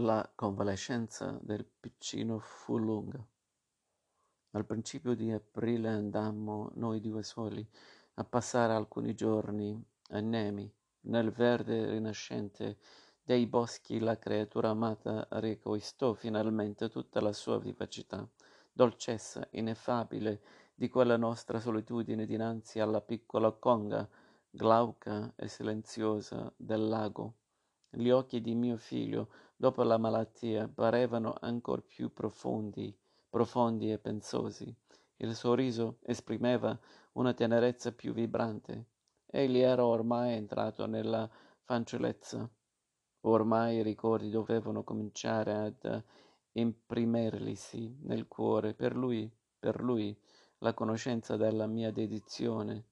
La convalescenza del piccino fu lunga. Al principio di aprile andammo noi due soli a passare alcuni giorni a Nemi. Nel verde rinascente dei boschi la creatura amata riacquistò finalmente tutta la sua vivacità, dolcezza ineffabile di quella nostra solitudine dinanzi alla piccola conga, glauca e silenziosa del lago. Gli occhi di mio figlio, dopo la malattia, parevano ancor più profondi, profondi e pensosi. Il sorriso esprimeva una tenerezza più vibrante. Egli era ormai entrato nella fanciullezza. Ormai i ricordi dovevano cominciare ad imprimerlisi nel cuore. Per lui, per lui, la conoscenza della mia dedizione,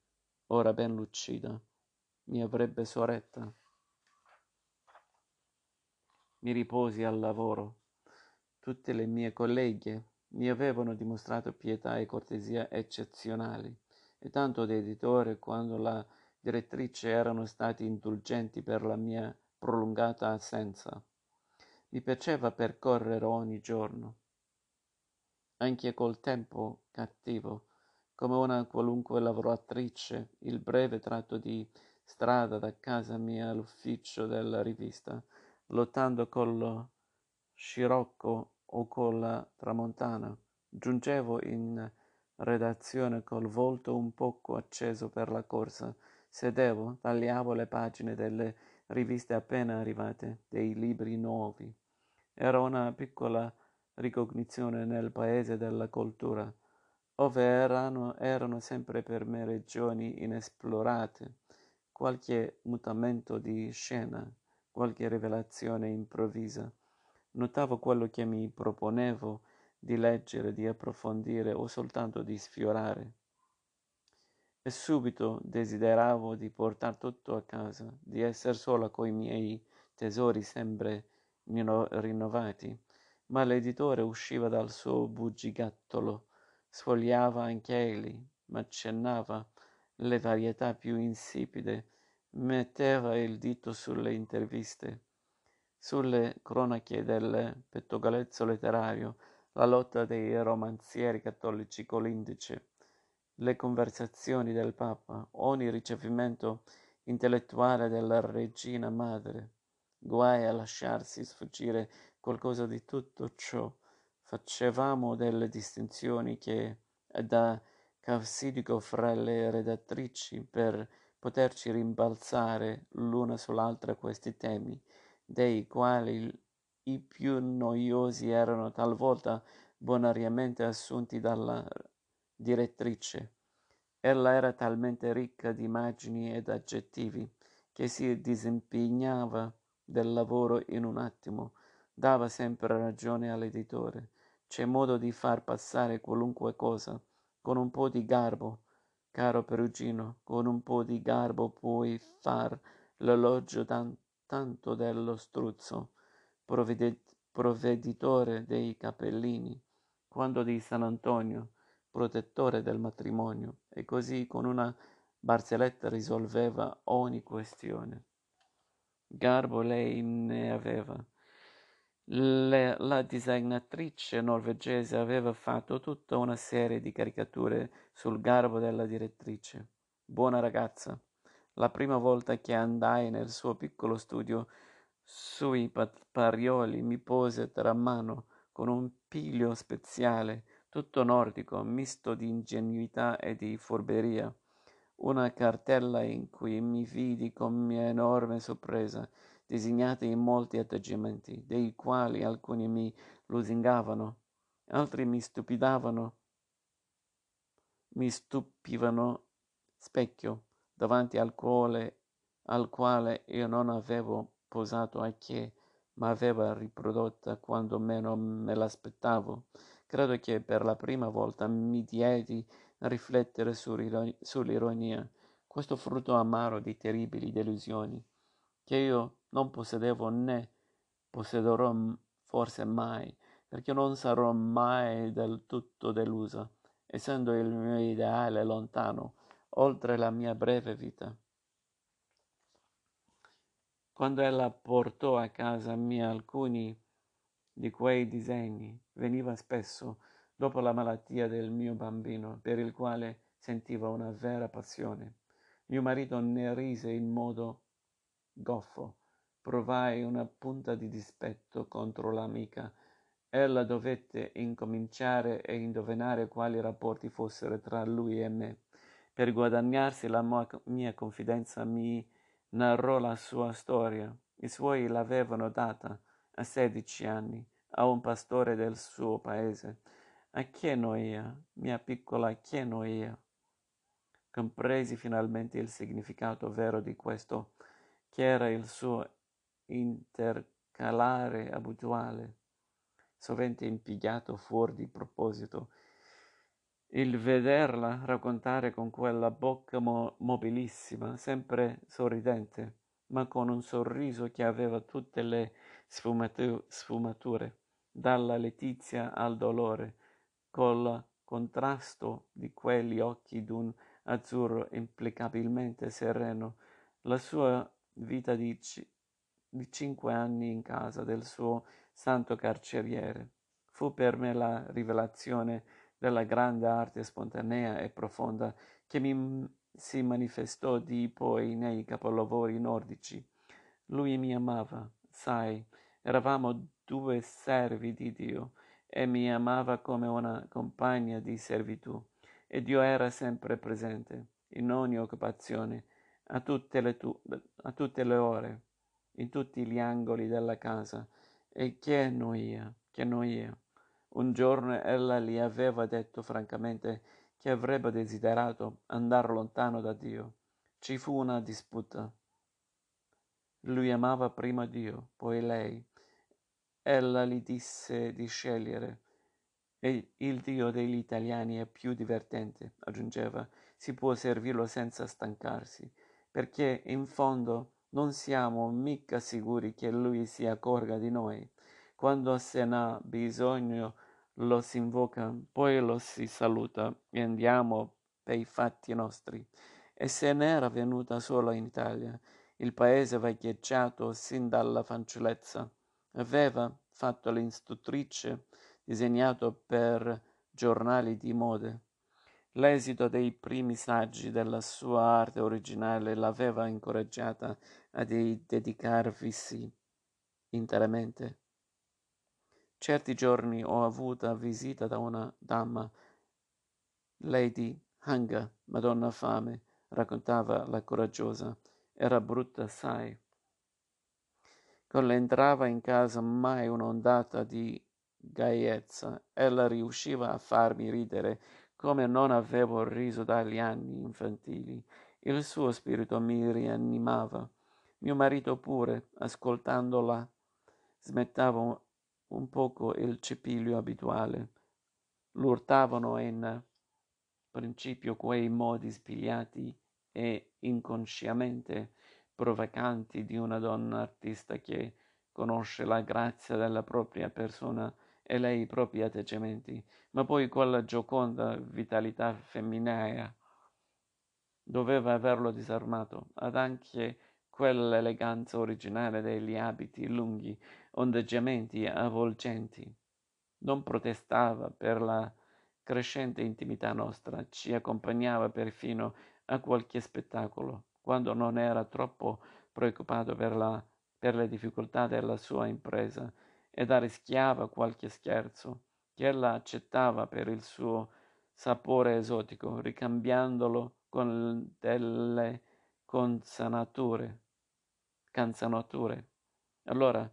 ora ben lucida, mi avrebbe sorretta. Mi riposi al lavoro. Tutte le mie colleghe mi avevano dimostrato pietà e cortesia eccezionali, e tanto l'editore quanto la direttrice erano stati indulgenti per la mia prolungata assenza. Mi piaceva percorrere ogni giorno, anche col tempo cattivo, come una qualunque lavoratrice, il breve tratto di strada da casa mia all'ufficio della rivista, lottando con lo scirocco o con la tramontana. Giungevo in redazione col volto un poco acceso per la corsa. Sedevo, tagliavo le pagine delle riviste appena arrivate, dei libri nuovi. Era una piccola ricognizione nel paese della cultura, ove erano, erano sempre per me regioni inesplorate, qualche mutamento di scena, qualche rivelazione improvvisa. Notavo quello che mi proponevo di leggere, di approfondire o soltanto di sfiorare. E subito desideravo di portar tutto a casa, di essere sola coi miei tesori sempre rinnovati. Ma l'editore usciva dal suo bugigattolo, sfogliava anche egli, ma accennava le varietà più insipide, metteva il dito sulle interviste sulle cronache del pettogalezzo letterario, la lotta dei romanzieri cattolici con l'indice, le conversazioni del Papa, ogni ricevimento intellettuale della regina madre. Guai a lasciarsi sfuggire qualcosa di tutto ciò. Facevamo delle distinzioni che da causidico fra le redattrici per poterci rimbalzare l'una sull'altra questi temi dei quali i più noiosi erano talvolta bonariamente assunti dalla direttrice. Ella era talmente ricca di immagini ed aggettivi che si disimpegnava del lavoro in un attimo, dava sempre ragione all'editore. C'è modo di far passare qualunque cosa con un po' di garbo, caro Perugino, con un po' di garbo puoi far l'elogio tanto tanto dello struzzo, provveditore dei capellini, quando di San Antonio, protettore del matrimonio, e così con una barzelletta risolveva ogni questione. Garbo lei ne aveva. Le, la disegnatrice norvegese aveva fatto tutta una serie di caricature sul garbo della direttrice. Buona ragazza, la prima volta che andai nel suo piccolo studio sui parioli mi pose tra mano con un piglio speziale, tutto nordico, misto di ingenuità e di furberia, una cartella in cui mi vidi con mia enorme sorpresa disegnati in molti atteggiamenti, dei quali alcuni mi lusingavano, altri mi stupidavano, mi stupivano specchio davanti al quale, al quale io non avevo posato a che, ma aveva riprodotta quando meno me l'aspettavo. Credo che per la prima volta mi diedi a riflettere sull'ironia, questo frutto amaro di terribili delusioni, che io non possedevo né possederò forse mai, perché non sarò mai del tutto delusa, essendo il mio ideale lontano oltre la mia breve vita. Quando ella portò a casa mia alcuni di quei disegni veniva spesso dopo la malattia del mio bambino, per il quale sentiva una vera passione. Mio marito ne rise in modo goffo. Provai una punta di dispetto contro l'amica. Ella dovette incominciare a indovinare quali rapporti fossero tra lui e me. Per guadagnarsi la mia confidenza mi narrò la sua storia. I suoi l'avevano data a sedici anni a un pastore del suo paese. A che noia, mia piccola che noia. Compresi finalmente il significato vero di questo, che era il suo intercalare abituale, sovente impiegato fuori di proposito. Il vederla raccontare con quella bocca mo- mobilissima, sempre sorridente, ma con un sorriso che aveva tutte le sfumatu- sfumature, dalla letizia al dolore, col contrasto di quegli occhi d'un azzurro implicabilmente sereno, la sua vita di, c- di cinque anni in casa del suo santo carceriere. Fu per me la rivelazione della grande arte spontanea e profonda che mi si manifestò di poi nei capolavori nordici. Lui mi amava, sai, eravamo due servi di Dio e mi amava come una compagna di servitù e Dio era sempre presente in ogni occupazione, a tutte le, tu- a tutte le ore, in tutti gli angoli della casa. E che noia, che noia. Un giorno ella gli aveva detto francamente che avrebbe desiderato andare lontano da Dio. Ci fu una disputa. Lui amava prima Dio, poi lei. Ella gli disse di scegliere e il Dio degli italiani è più divertente, aggiungeva, si può servirlo senza stancarsi, perché in fondo non siamo mica sicuri che lui si accorga di noi. Quando se n'ha bisogno lo si invoca, poi lo si saluta e andiamo per i fatti nostri. E se n'era venuta solo in Italia, il paese vecchieggiato sin dalla fanciullezza. Aveva fatto l'istruttrice disegnato per giornali di mode. L'esito dei primi saggi della sua arte originale l'aveva incoraggiata a dedicarvisi interamente. Certi giorni ho avuto visita da una dama, Lady Hanga, Madonna Fame, raccontava la coraggiosa. Era brutta, sai. Quando entrava in casa mai un'ondata di gaiezza. Ella riusciva a farmi ridere come non avevo riso dagli anni infantili. Il suo spirito mi rianimava. Mio marito pure, ascoltandola, smettava un poco il cipiglio abituale. L'urtavano in principio quei modi spigliati e inconsciamente provocanti di una donna artista che conosce la grazia della propria persona e lei i propri atteggiamenti, ma poi quella gioconda vitalità femminea doveva averlo disarmato, ad anche quell'eleganza originale degli abiti lunghi, ondeggiamenti avvolgenti. Non protestava per la crescente intimità nostra, ci accompagnava perfino a qualche spettacolo, quando non era troppo preoccupato per, la, per le difficoltà della sua impresa ed arrischiava qualche scherzo che ella accettava per il suo sapore esotico, ricambiandolo con delle consanature, canzanature. Allora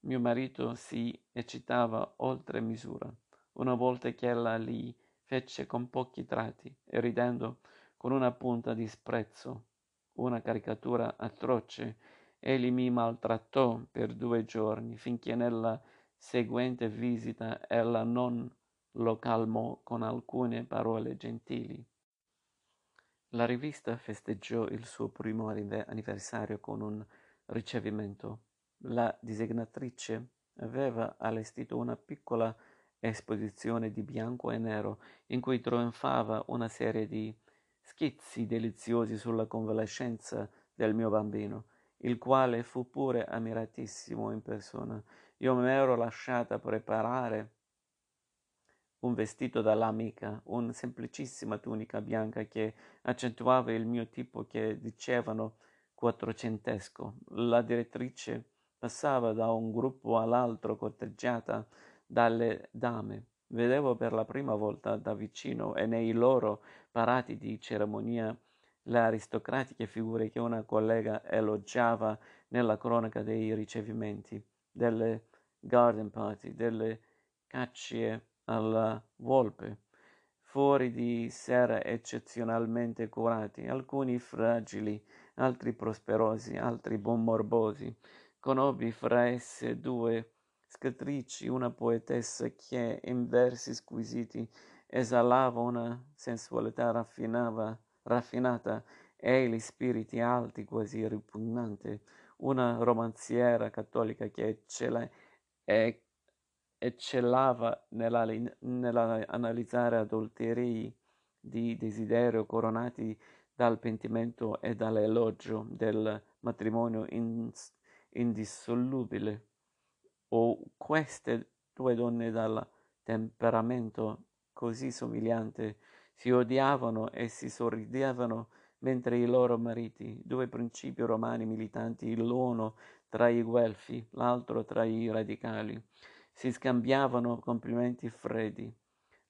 mio marito si eccitava oltre misura, una volta che ella li fece con pochi tratti e ridendo con una punta di sprezzo, una caricatura atroce Egli mi maltrattò per due giorni, finché nella seguente visita ella non lo calmò con alcune parole gentili. La rivista festeggiò il suo primo anniversario con un ricevimento. La disegnatrice aveva allestito una piccola esposizione di bianco e nero in cui trionfava una serie di schizzi deliziosi sulla convalescenza del mio bambino il quale fu pure ammiratissimo in persona. Io mi ero lasciata preparare un vestito dall'amica, una semplicissima tunica bianca che accentuava il mio tipo che dicevano quattrocentesco. La direttrice passava da un gruppo all'altro corteggiata dalle dame. Vedevo per la prima volta da vicino e nei loro parati di cerimonia le aristocratiche figure che una collega elogiava nella cronaca dei ricevimenti, delle garden party, delle cacce alla volpe, fuori di sera eccezionalmente curati, alcuni fragili, altri prosperosi, altri morbosi. Conobbi fra esse due scrittrici, una poetessa che in versi squisiti esalava una sensualità raffinata e gli spiriti alti quasi ripugnante, una romanziera cattolica che eccella, e, eccellava nell'analizzare adulteri di desiderio coronati dal pentimento e dall'elogio del matrimonio ins- indissolubile. O queste due donne dal temperamento così somigliante si odiavano e si sorridevano mentre i loro mariti, due principi romani militanti, l'uno tra i guelfi, l'altro tra i radicali, si scambiavano complimenti freddi.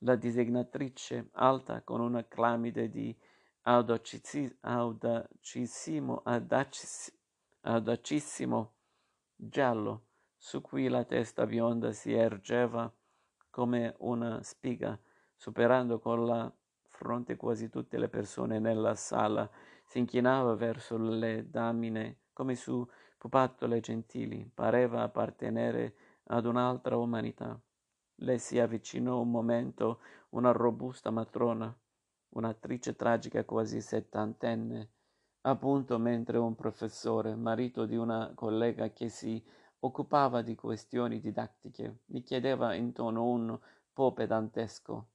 La disegnatrice, alta con una clamide di audacissimo, audacissimo giallo, su cui la testa bionda si ergeva come una spiga, superando con la fronte quasi tutte le persone nella sala, si inchinava verso le damine come su pupattole gentili, pareva appartenere ad un'altra umanità. Le si avvicinò un momento una robusta matrona, un'attrice tragica quasi settantenne, appunto mentre un professore, marito di una collega che si occupava di questioni didattiche, mi chiedeva in tono un po' pedantesco.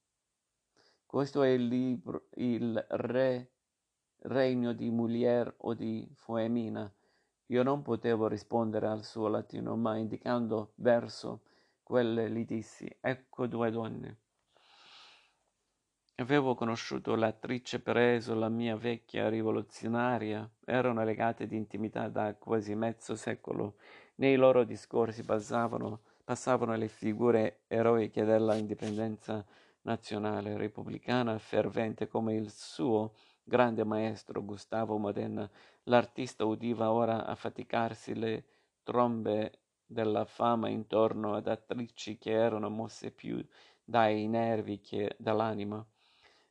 Questo è il libro, il re, regno di Mulier o di Foemina. Io non potevo rispondere al suo latino, ma indicando verso quelle gli dissi, ecco due donne. Avevo conosciuto l'attrice Preso, la mia vecchia rivoluzionaria, erano legate di intimità da quasi mezzo secolo nei loro discorsi passavano, passavano le figure eroiche della indipendenza nazionale repubblicana fervente come il suo grande maestro Gustavo Modena. L'artista udiva ora affaticarsi le trombe della fama intorno ad attrici che erano mosse più dai nervi che dall'anima.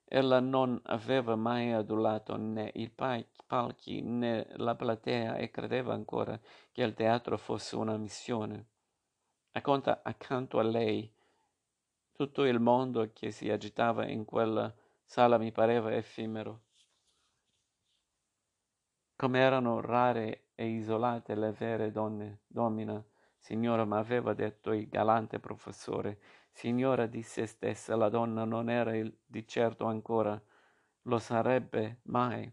Ella non aveva mai adulato né i palchi né la platea e credeva ancora che il teatro fosse una missione. Acconta, accanto a lei tutto il mondo che si agitava in quella sala mi pareva effimero. Come erano rare e isolate le vere donne, domina, signora, ma aveva detto il galante professore, Signora di se stessa, la donna non era il, di certo ancora, lo sarebbe mai.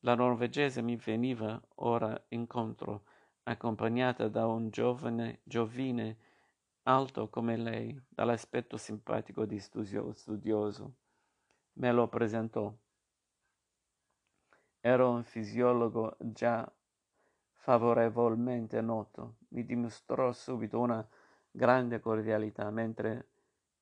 La norvegese mi veniva ora incontro, accompagnata da un giovane, giovine, alto come lei, dall'aspetto simpatico di studioso. Me lo presentò. Era un fisiologo già favorevolmente noto. Mi dimostrò subito una grande cordialità, mentre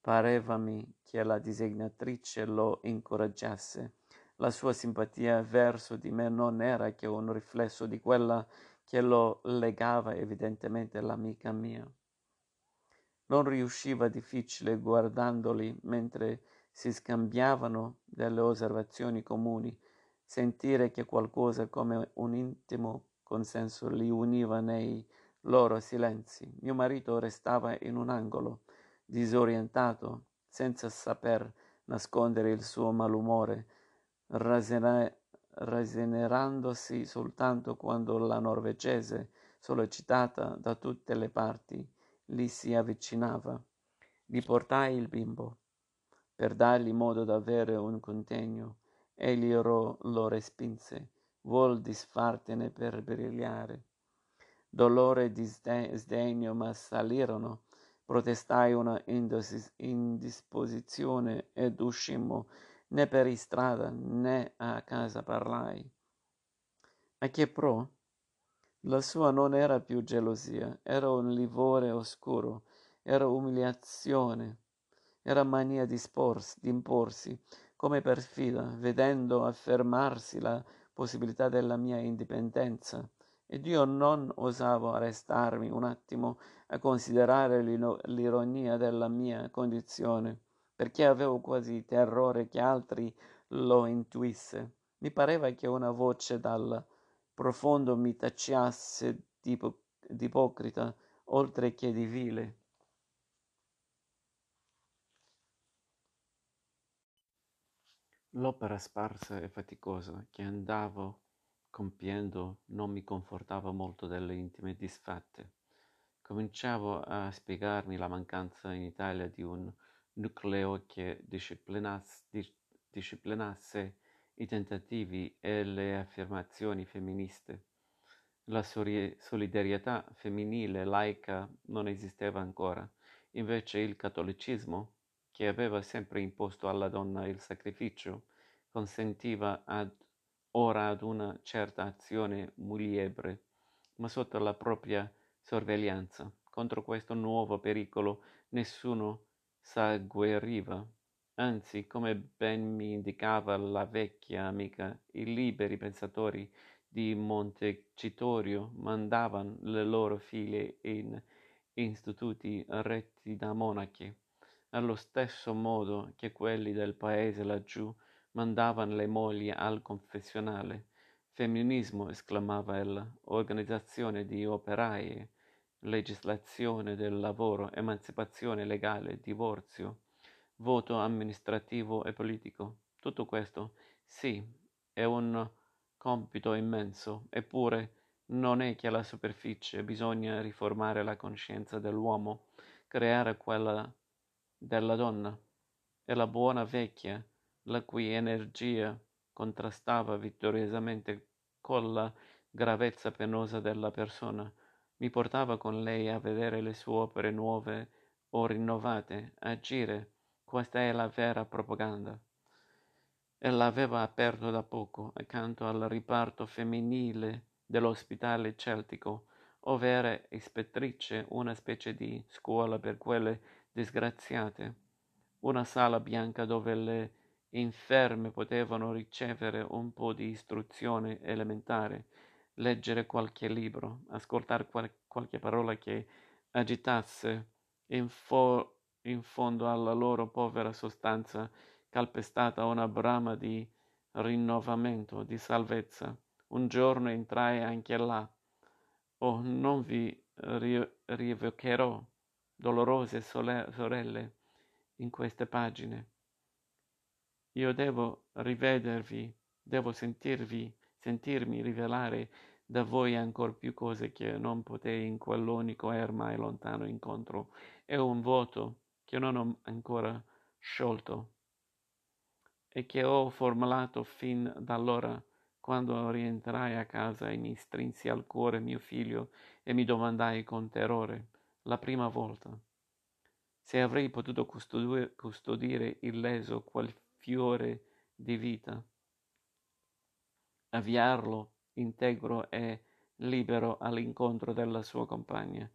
parevami che la disegnatrice lo incoraggiasse. La sua simpatia verso di me non era che un riflesso di quella che lo legava evidentemente all'amica mia. Non riusciva difficile guardandoli mentre si scambiavano delle osservazioni comuni, sentire che qualcosa come un intimo consenso li univa nei loro silenzi. Mio marito restava in un angolo, disorientato, senza saper nascondere il suo malumore, rasena- rasenerandosi soltanto quando la norvegese, sollecitata da tutte le parti, gli si avvicinava. Gli portai il bimbo per dargli modo d'avere un contegno. Egli ro- lo respinse vuol disfartene per brillare. Dolore e sdegno m'assalirono, protestai una indisposizione ed uscimmo, né per istrada né a casa parlai. A che pro? La sua non era più gelosia, era un livore oscuro, era umiliazione, era mania di, sporsi, di imporsi, come perfida, vedendo affermarsi la possibilità della mia indipendenza. Ed io non osavo arrestarmi un attimo a considerare l'ironia della mia condizione, perché avevo quasi terrore che altri lo intuisse. Mi pareva che una voce dal profondo mi tacciasse di ipocrita, oltre che di vile. L'opera sparsa e faticosa che andavo compiendo non mi confortava molto delle intime disfatte. Cominciavo a spiegarmi la mancanza in Italia di un nucleo che disciplinasse, disciplinasse i tentativi e le affermazioni femministe. La solidarietà femminile laica non esisteva ancora, invece il cattolicismo, che aveva sempre imposto alla donna il sacrificio, consentiva ad, ora ad una certa azione muliebre, ma sotto la propria sorveglianza. Contro questo nuovo pericolo nessuno s'agguerriva. Anzi, come ben mi indicava la vecchia amica, i liberi pensatori di Montecitorio mandavano le loro figlie in istituti retti da monache allo stesso modo che quelli del paese laggiù mandavano le mogli al confessionale. Femminismo, esclamava ella, organizzazione di operai, legislazione del lavoro, emancipazione legale, divorzio, voto amministrativo e politico. Tutto questo, sì, è un compito immenso, eppure non è che alla superficie bisogna riformare la coscienza dell'uomo, creare quella della donna e la buona vecchia, la cui energia contrastava vittoriosamente con la gravezza penosa della persona, mi portava con lei a vedere le sue opere nuove o rinnovate, agire. Questa è la vera propaganda. E l'aveva aperto da poco, accanto al riparto femminile dell'ospitale celtico, ove era ispettrice una specie di scuola per quelle disgraziate, una sala bianca dove le inferme potevano ricevere un po' di istruzione elementare, leggere qualche libro, ascoltare qual- qualche parola che agitasse in, fo- in fondo alla loro povera sostanza calpestata una brama di rinnovamento, di salvezza. Un giorno entrai anche là. Oh, non vi ri- rievocherò dolorose sorelle in queste pagine. Io devo rivedervi, devo sentirvi, sentirmi rivelare da voi ancor più cose che non potei in quell'unico e lontano incontro. È un vuoto che non ho ancora sciolto e che ho formulato fin da allora quando rientrai a casa e mi strinsi al cuore mio figlio e mi domandai con terrore la prima volta. Se avrei potuto custodire, custodire illeso quel fiore di vita, avviarlo integro e libero all'incontro della sua compagna.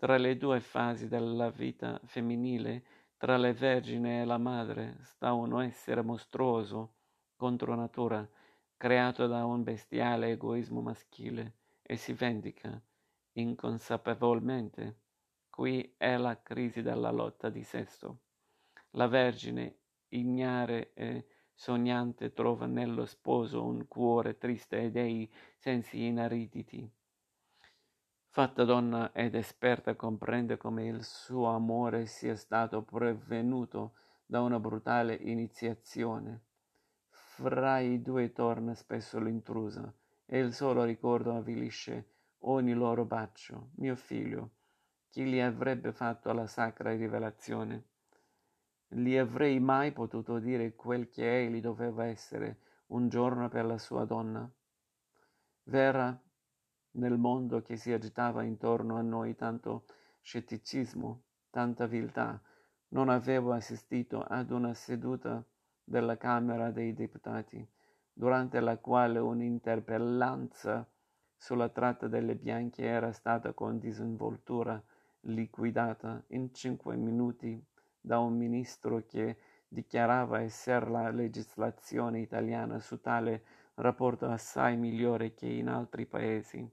Tra le due fasi della vita femminile, tra le vergine e la madre, sta un essere mostruoso contro natura, creato da un bestiale egoismo maschile, e si vendica inconsapevolmente Qui è la crisi della lotta di sesso. La Vergine, ignare e sognante, trova nello sposo un cuore triste e dei sensi inariditi. Fatta donna ed esperta comprende come il suo amore sia stato prevenuto da una brutale iniziazione. Fra i due torna spesso l'intrusa e il solo ricordo avvilisce ogni loro bacio. Mio figlio, chi gli avrebbe fatto la sacra rivelazione? Gli avrei mai potuto dire quel che egli doveva essere un giorno per la sua donna? Vera nel mondo che si agitava intorno a noi tanto scetticismo, tanta viltà. Non avevo assistito ad una seduta della Camera dei Deputati, durante la quale un'interpellanza sulla tratta delle bianche era stata con disinvoltura liquidata in cinque minuti da un ministro che dichiarava essere la legislazione italiana su tale rapporto assai migliore che in altri paesi,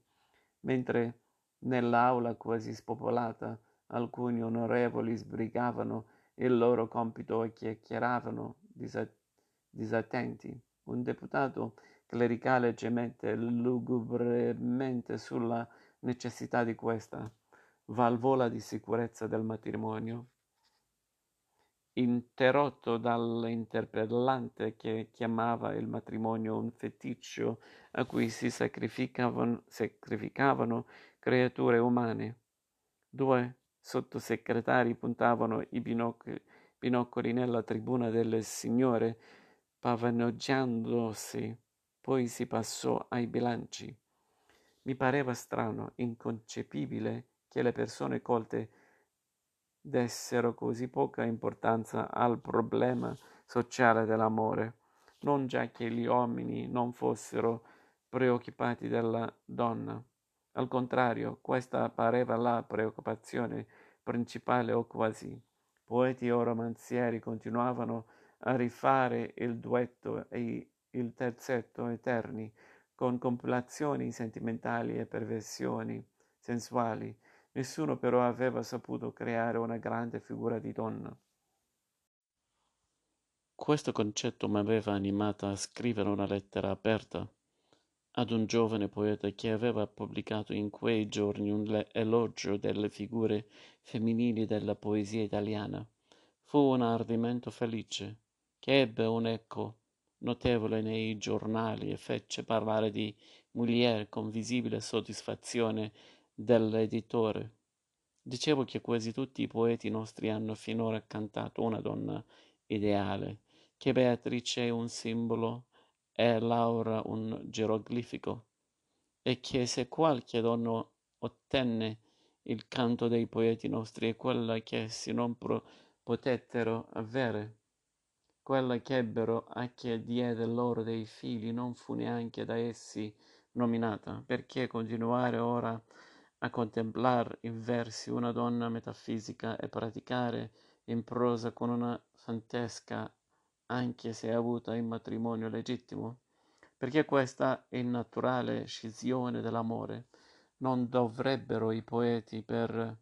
mentre nell'aula quasi spopolata alcuni onorevoli sbrigavano il loro compito e chiacchieravano disattenti. Un deputato clericale gemette lugubremente sulla necessità di questa valvola di sicurezza del matrimonio interrotto dall'interpellante che chiamava il matrimonio un feticcio a cui si sacrificavano, sacrificavano creature umane. Due sottosegretari puntavano i binocoli, binocoli nella tribuna delle signore, pavaneggiandosi. Poi si passò ai bilanci. Mi pareva strano, inconcepibile, che le persone colte dessero così poca importanza al problema sociale dell'amore, non già che gli uomini non fossero preoccupati della donna. Al contrario, questa pareva la preoccupazione principale o quasi. Poeti o romanzieri continuavano a rifare il duetto e il terzetto eterni con compilazioni sentimentali e perversioni sensuali Nessuno però aveva saputo creare una grande figura di donna. Questo concetto mi aveva animata a scrivere una lettera aperta ad un giovane poeta che aveva pubblicato in quei giorni un elogio delle figure femminili della poesia italiana. Fu un ardimento felice, che ebbe un eco notevole nei giornali e fece parlare di Molière con visibile soddisfazione dell'editore. Dicevo che quasi tutti i poeti nostri hanno finora cantato una donna ideale, che Beatrice è un simbolo e Laura un geroglifico, e che se qualche donna ottenne il canto dei poeti nostri è quella che essi non pro- potettero avere, quella che ebbero a che diede loro dei figli non fu neanche da essi nominata, perché continuare ora a contemplar in versi una donna metafisica e praticare in prosa con una fantesca anche se avuta in matrimonio legittimo? Perché questa innaturale scissione dell'amore non dovrebbero i poeti per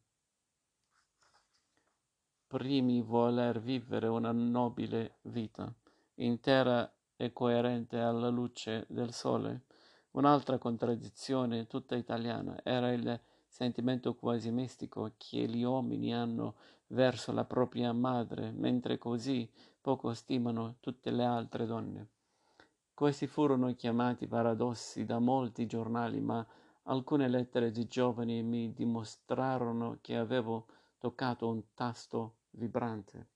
primi voler vivere una nobile vita, intera e coerente alla luce del sole? Un'altra contraddizione tutta italiana era il sentimento quasi mistico che gli uomini hanno verso la propria madre, mentre così poco stimano tutte le altre donne. Questi furono chiamati paradossi da molti giornali, ma alcune lettere di giovani mi dimostrarono che avevo toccato un tasto vibrante.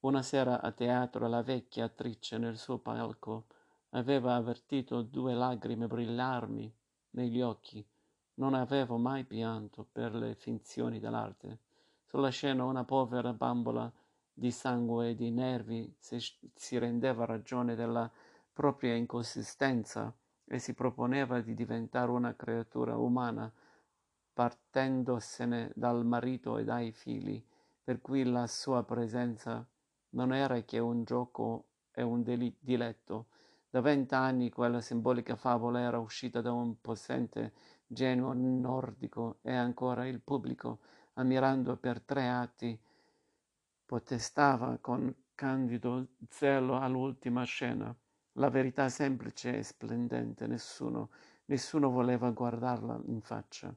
Una sera a teatro la vecchia attrice nel suo palco aveva avvertito due lagrime brillarmi negli occhi. Non avevo mai pianto per le finzioni dell'arte. Sulla scena una povera bambola di sangue e di nervi si, si rendeva ragione della propria inconsistenza e si proponeva di diventare una creatura umana partendosene dal marito e dai figli, per cui la sua presenza non era che un gioco e un diletto, da vent'anni quella simbolica favola era uscita da un possente genio nordico e ancora il pubblico, ammirando per tre atti, potestava con candido zelo all'ultima scena. La verità semplice e splendente, nessuno, nessuno voleva guardarla in faccia.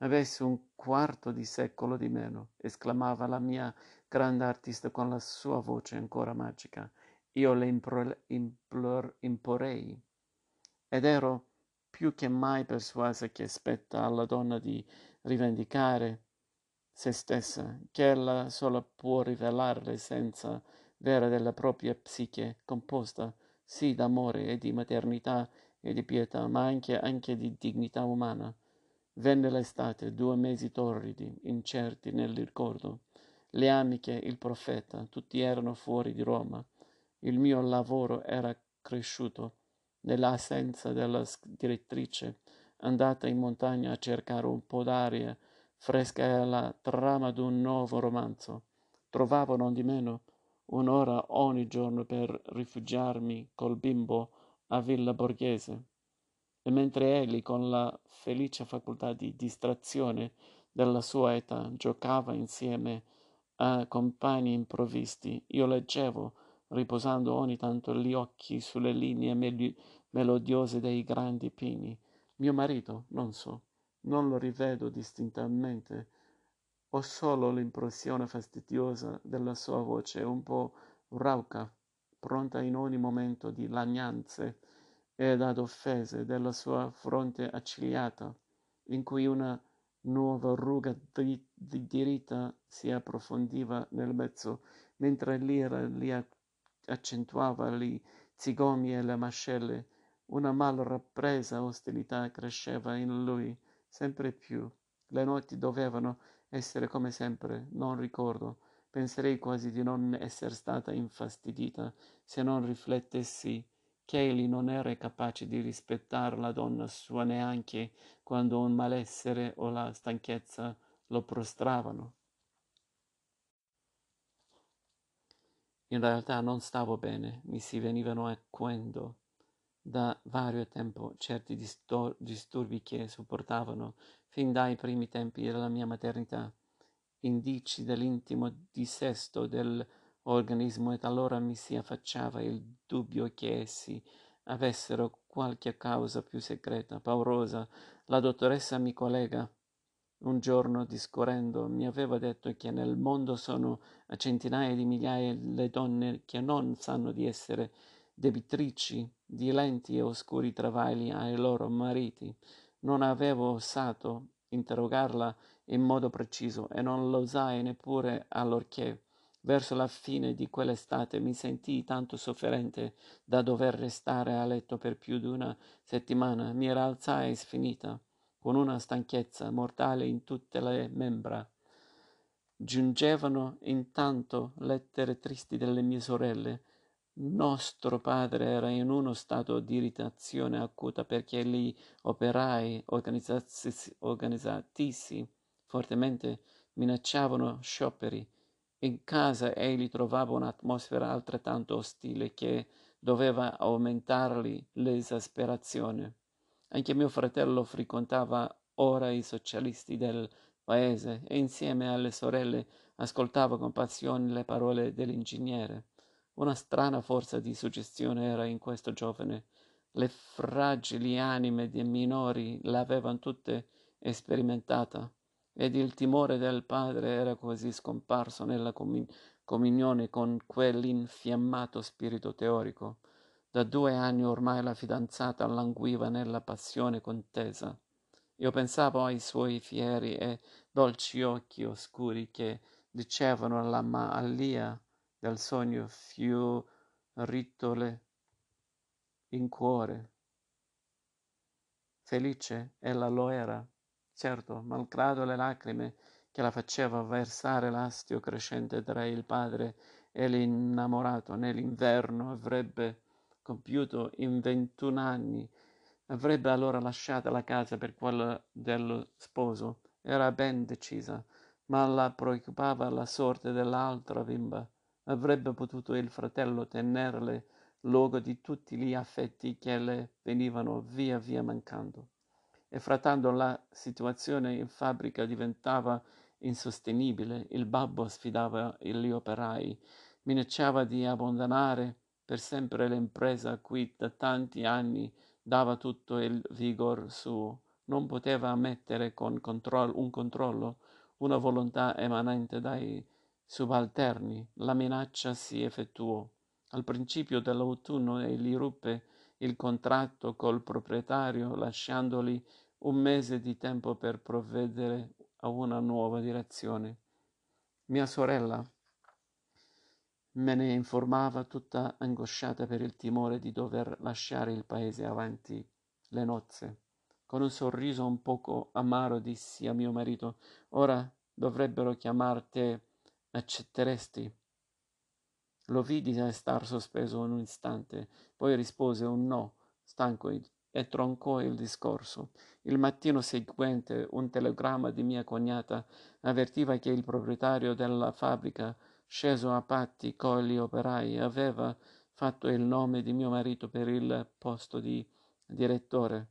Avessi un quarto di secolo di meno, esclamava la mia grande artista con la sua voce ancora magica io le impro- implor- imporrei. Ed ero più che mai persuasa che spetta alla donna di rivendicare se stessa, che ella sola può rivelare l'essenza vera della propria psiche, composta sì d'amore e di maternità e di pietà, ma anche, anche di dignità umana. Venne l'estate, due mesi torridi, incerti nel ricordo. Le amiche, il profeta, tutti erano fuori di Roma. Il mio lavoro era cresciuto. Nell'assenza della direttrice, andata in montagna a cercare un po' d'aria fresca e la trama d'un nuovo romanzo. Trovavo non di meno un'ora ogni giorno per rifugiarmi col bimbo a Villa Borghese. E mentre egli, con la felice facoltà di distrazione della sua età, giocava insieme a compagni improvvisti, io leggevo, riposando ogni tanto gli occhi sulle linee mel- melodiose dei grandi pini. Mio marito, non so, non lo rivedo distintamente, ho solo l'impressione fastidiosa della sua voce un po' rauca, pronta in ogni momento di lagnanze ed ad offese, della sua fronte accigliata, in cui una nuova ruga di, di diritta si approfondiva nel mezzo, mentre l'ira li accentuava i zigomi e le mascelle. Una mal rappresa ostilità cresceva in lui sempre più. Le notti dovevano essere come sempre, non ricordo. Penserei quasi di non essere stata infastidita se non riflettessi che egli non era capace di rispettare la donna sua neanche quando un malessere o la stanchezza lo prostravano. In realtà non stavo bene, mi si venivano acquendo. Da vario tempo certi distor- disturbi che sopportavano fin dai primi tempi della mia maternità, indici dell'intimo dissesto dell'organismo e talora mi si affacciava il dubbio che essi avessero qualche causa più segreta, paurosa. La dottoressa mi collega un giorno discorrendo mi aveva detto che nel mondo sono a centinaia di migliaia le donne che non sanno di essere debitrici di lenti e oscuri travagli ai loro mariti. Non avevo osato interrogarla in modo preciso e non lo osai neppure allorché, verso la fine di quell'estate, mi sentii tanto sofferente da dover restare a letto per più di una settimana. Mi rialzai sfinita, con una stanchezza mortale in tutte le membra. Giungevano intanto lettere tristi delle mie sorelle, nostro padre era in uno stato di irritazione acuta perché gli operai organizzatisi fortemente minacciavano scioperi. In casa egli trovava un'atmosfera altrettanto ostile che doveva aumentargli l'esasperazione. Anche mio fratello frequentava ora i socialisti del paese e insieme alle sorelle ascoltava con passione le parole dell'ingegnere. Una strana forza di suggestione era in questo giovane. Le fragili anime dei minori l'avevano tutte sperimentata ed il timore del padre era quasi scomparso nella comun- comunione con quell'infiammato spirito teorico. Da due anni ormai la fidanzata languiva nella passione contesa. Io pensavo ai suoi fieri e dolci occhi oscuri che dicevano la malia del sogno fioritole in cuore. Felice ella lo era, certo, malgrado le lacrime che la faceva versare l'astio crescente tra il padre e l'innamorato. Nell'inverno avrebbe compiuto in ventuno anni, avrebbe allora lasciato la casa per quella dello sposo. Era ben decisa, ma la preoccupava la sorte dell'altra bimba avrebbe potuto il fratello tenerle luogo di tutti gli affetti che le venivano via via mancando. E frattanto la situazione in fabbrica diventava insostenibile, il babbo sfidava gli operai, minacciava di abbandonare per sempre l'impresa a cui da tanti anni dava tutto il vigor suo, non poteva ammettere con controllo, un controllo, una volontà emanente dai subalterni, la minaccia si effettuò. Al principio dell'autunno egli ruppe il contratto col proprietario lasciandogli un mese di tempo per provvedere a una nuova direzione. Mia sorella me ne informava tutta angosciata per il timore di dover lasciare il paese avanti le nozze. Con un sorriso un poco amaro dissi a mio marito, ora dovrebbero chiamar te, accetteresti? Lo vidi star sospeso un istante, poi rispose un no, stanco, e troncò il discorso. Il mattino seguente un telegramma di mia cognata avvertiva che il proprietario della fabbrica, sceso a patti con gli operai, aveva fatto il nome di mio marito per il posto di direttore.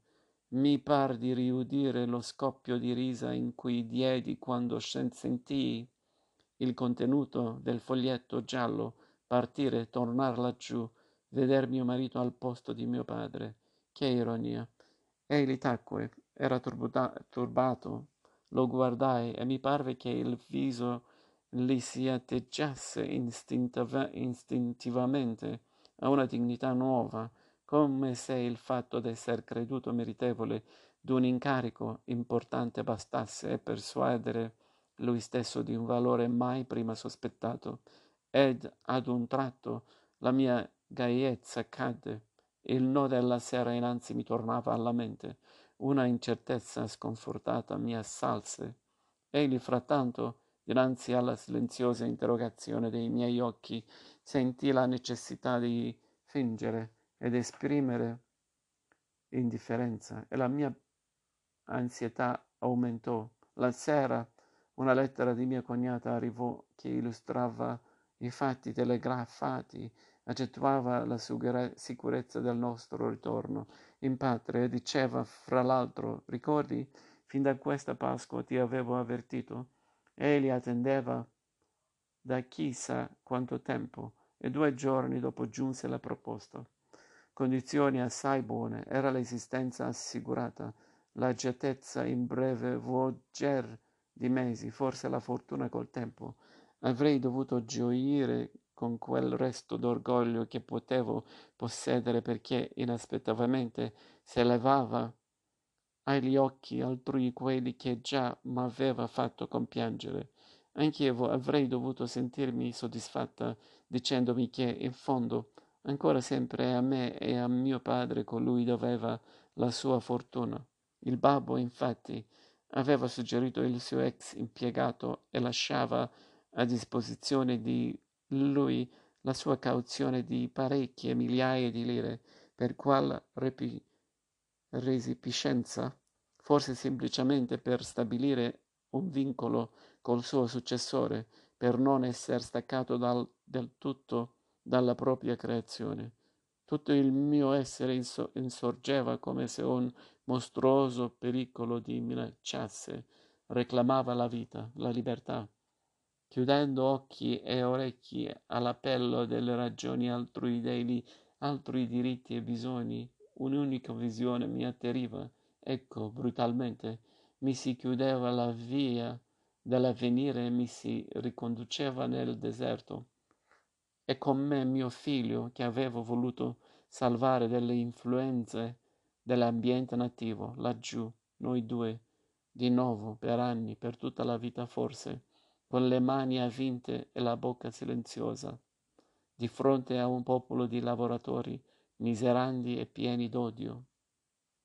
Mi par di riudire lo scoppio di risa in cui diedi quando sentii il contenuto del foglietto giallo partire, tornar laggiù, veder mio marito al posto di mio padre. Che ironia! Egli tacque, era turbuta- turbato. Lo guardai e mi parve che il viso gli si atteggiasse istintiva- istintivamente a una dignità nuova, come se il fatto d'esser creduto meritevole d'un incarico importante bastasse a persuadere lui stesso di un valore mai prima sospettato ed ad un tratto la mia gaiezza cadde. Il no della sera innanzi mi tornava alla mente. Una incertezza sconfortata mi assalse. Egli frattanto, dinanzi alla silenziosa interrogazione dei miei occhi, sentì la necessità di fingere ed esprimere indifferenza e la mia ansietà aumentò. La sera una lettera di mia cognata arrivò che illustrava i fatti telegrafati accentuava la sicurezza del nostro ritorno in patria e diceva fra l'altro ricordi fin da questa Pasqua ti avevo avvertito egli attendeva da chissà quanto tempo e due giorni dopo giunse la proposta. Condizioni assai buone era l'esistenza assicurata l'agiatezza in breve volger di mesi forse la fortuna col tempo. Avrei dovuto gioire con quel resto d'orgoglio che potevo possedere perché inaspettatamente si elevava agli occhi altrui quelli che già m'aveva fatto compiangere. Anch'io avrei dovuto sentirmi soddisfatta dicendomi che, in fondo, ancora sempre a me e a mio padre colui doveva la sua fortuna. Il babbo, infatti, aveva suggerito il suo ex impiegato e lasciava a disposizione di lui la sua cauzione di parecchie migliaia di lire, per qual repi- resipiscenza, forse semplicemente per stabilire un vincolo col suo successore, per non essere staccato dal, del tutto dalla propria creazione. Tutto il mio essere inso- insorgeva come se un mostruoso pericolo di minacciasse, reclamava la vita, la libertà chiudendo occhi e orecchi all'appello delle ragioni altrui degli altri diritti e bisogni, un'unica visione mi atteriva, ecco, brutalmente, mi si chiudeva la via dell'avvenire e mi si riconduceva nel deserto. E con me mio figlio che avevo voluto salvare dalle influenze dell'ambiente nativo, laggiù, noi due, di nuovo, per anni, per tutta la vita forse con le mani avvinte e la bocca silenziosa, di fronte a un popolo di lavoratori miserandi e pieni d'odio.